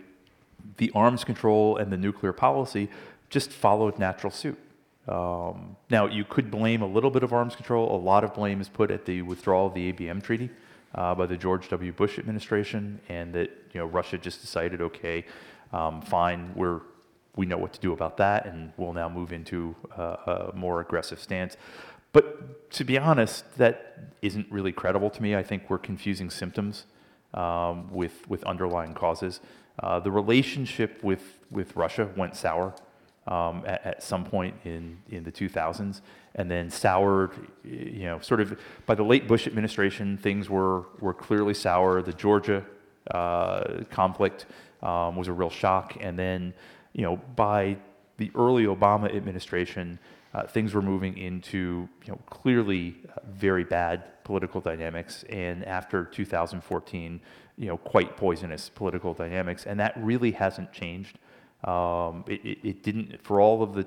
[SPEAKER 3] the arms control and the nuclear policy just followed natural suit. Um, now, you could blame a little bit of arms control. A lot of blame is put at the withdrawal of the ABM treaty uh, by the George W. Bush administration, and that you know Russia just decided, okay, um, fine, we're we know what to do about that, and we'll now move into uh, a more aggressive stance. But to be honest, that isn't really credible to me. I think we're confusing symptoms um, with, with underlying causes. Uh, the relationship with, with Russia went sour um, at, at, some point in, in the 2000s, and then soured, you know, sort of by the late Bush administration, things were, were clearly sour. The Georgia uh, conflict um, was a real shock. And then, you know, by the early Obama administration, uh, things were moving into you know, clearly uh, very bad political dynamics, and after 2014, you know, quite poisonous political dynamics, and that really hasn't changed. Um, it, it, it, didn't, for all of the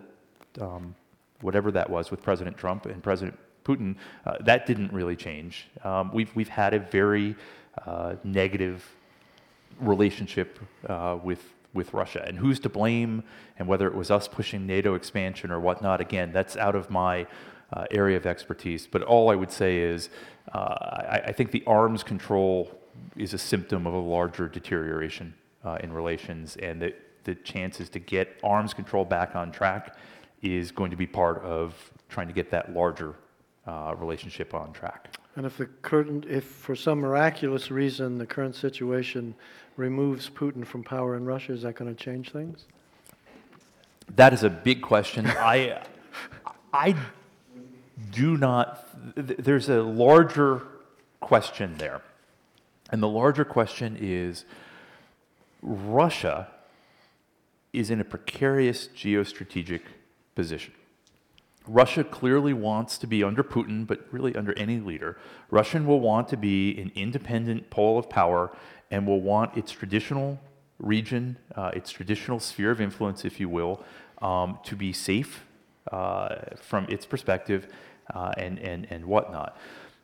[SPEAKER 3] um, whatever that was with President Trump and President Putin, uh, that didn't really change. Um, we've, we've had a very uh, negative relationship uh, with, with Russia. And who's to blame, and whether it was us pushing NATO expansion or whatnot, again, that's out of my uh, area of expertise. But all I would say is uh, I, I, think the arms control is a symptom of a larger deterioration uh, in relations, and that the chances to get arms control back on track is going to be part of trying to get that larger uh, relationship on track.
[SPEAKER 2] And if the current, if for some miraculous reason the current situation removes Putin from power in Russia, is that going to change things?
[SPEAKER 3] That is a big question. I, I do not. There's a larger question there, and the larger question is Russia is in a precarious geostrategic position. Russia clearly wants to be under Putin, but really under any leader. Russian will want to be an independent pole of power and will want its traditional region, uh, its traditional sphere of influence, if you will, um, to be safe uh, from its perspective uh, and, and, and whatnot.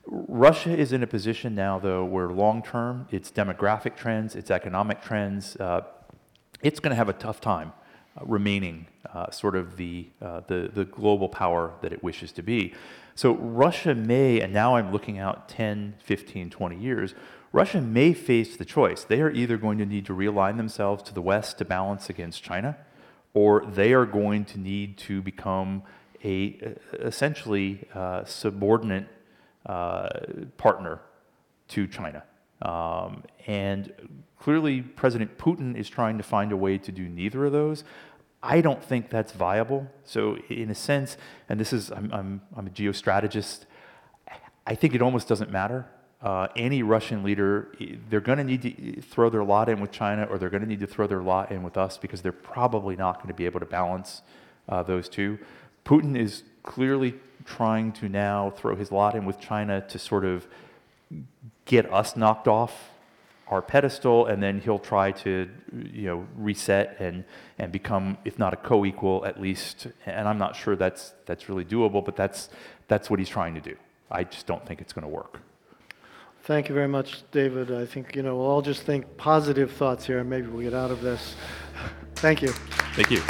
[SPEAKER 3] Russia is in a position now, though, where long term, its demographic trends, its economic trends, uh, it's going to have a tough time uh, remaining uh, sort of the, the, the global power that it wishes to be. So Russia may, and now I'm looking out 10, 15, 20 years, Russia may face the choice. They are either going to need to realign themselves to the West to balance against China, or they are going to need to become a essentially uh, subordinate uh, partner to China. Um, and clearly, President Putin is trying to find a way to do neither of those. I don't think that's viable. So, in a sense, and this is, I'm, I'm, I'm a geostrategist, I think it almost doesn't matter. Uh, any Russian leader, they're going to need to throw their lot in with China or they're going to need to throw their lot in with us because they're probably not going to be able to balance uh, those two. Putin is clearly trying to now throw his lot in with China to sort of get us knocked off our pedestal, and then he'll try to, you know, reset and and become, if not a co-equal, at least. And I'm not sure that's that's really doable, but that's that's what he's trying to do. I just don't think it's going to work.
[SPEAKER 2] Thank you very much, David. I think you know we'll all just think positive thoughts here, and maybe we'll get out of this. Thank you.
[SPEAKER 3] Thank you.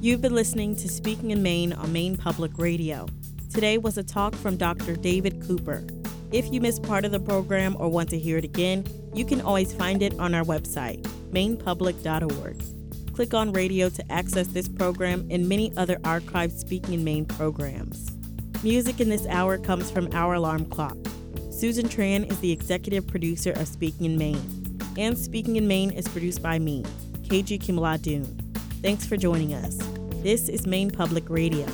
[SPEAKER 1] You've been listening to Speaking in Maine on Maine Public Radio. Today was a talk from Dr. David Cooper. If you missed part of the program or want to hear it again, you can always find it on our website, mainepublic.org. Click on radio to access this program and many other archived Speaking in Maine programs. Music in this hour comes from Our Alarm Clock. Susan Tran is the executive producer of Speaking in Maine. And Speaking in Maine is produced by me, KG Kimala Dune. Thanks for joining us. This is Maine Public Radio.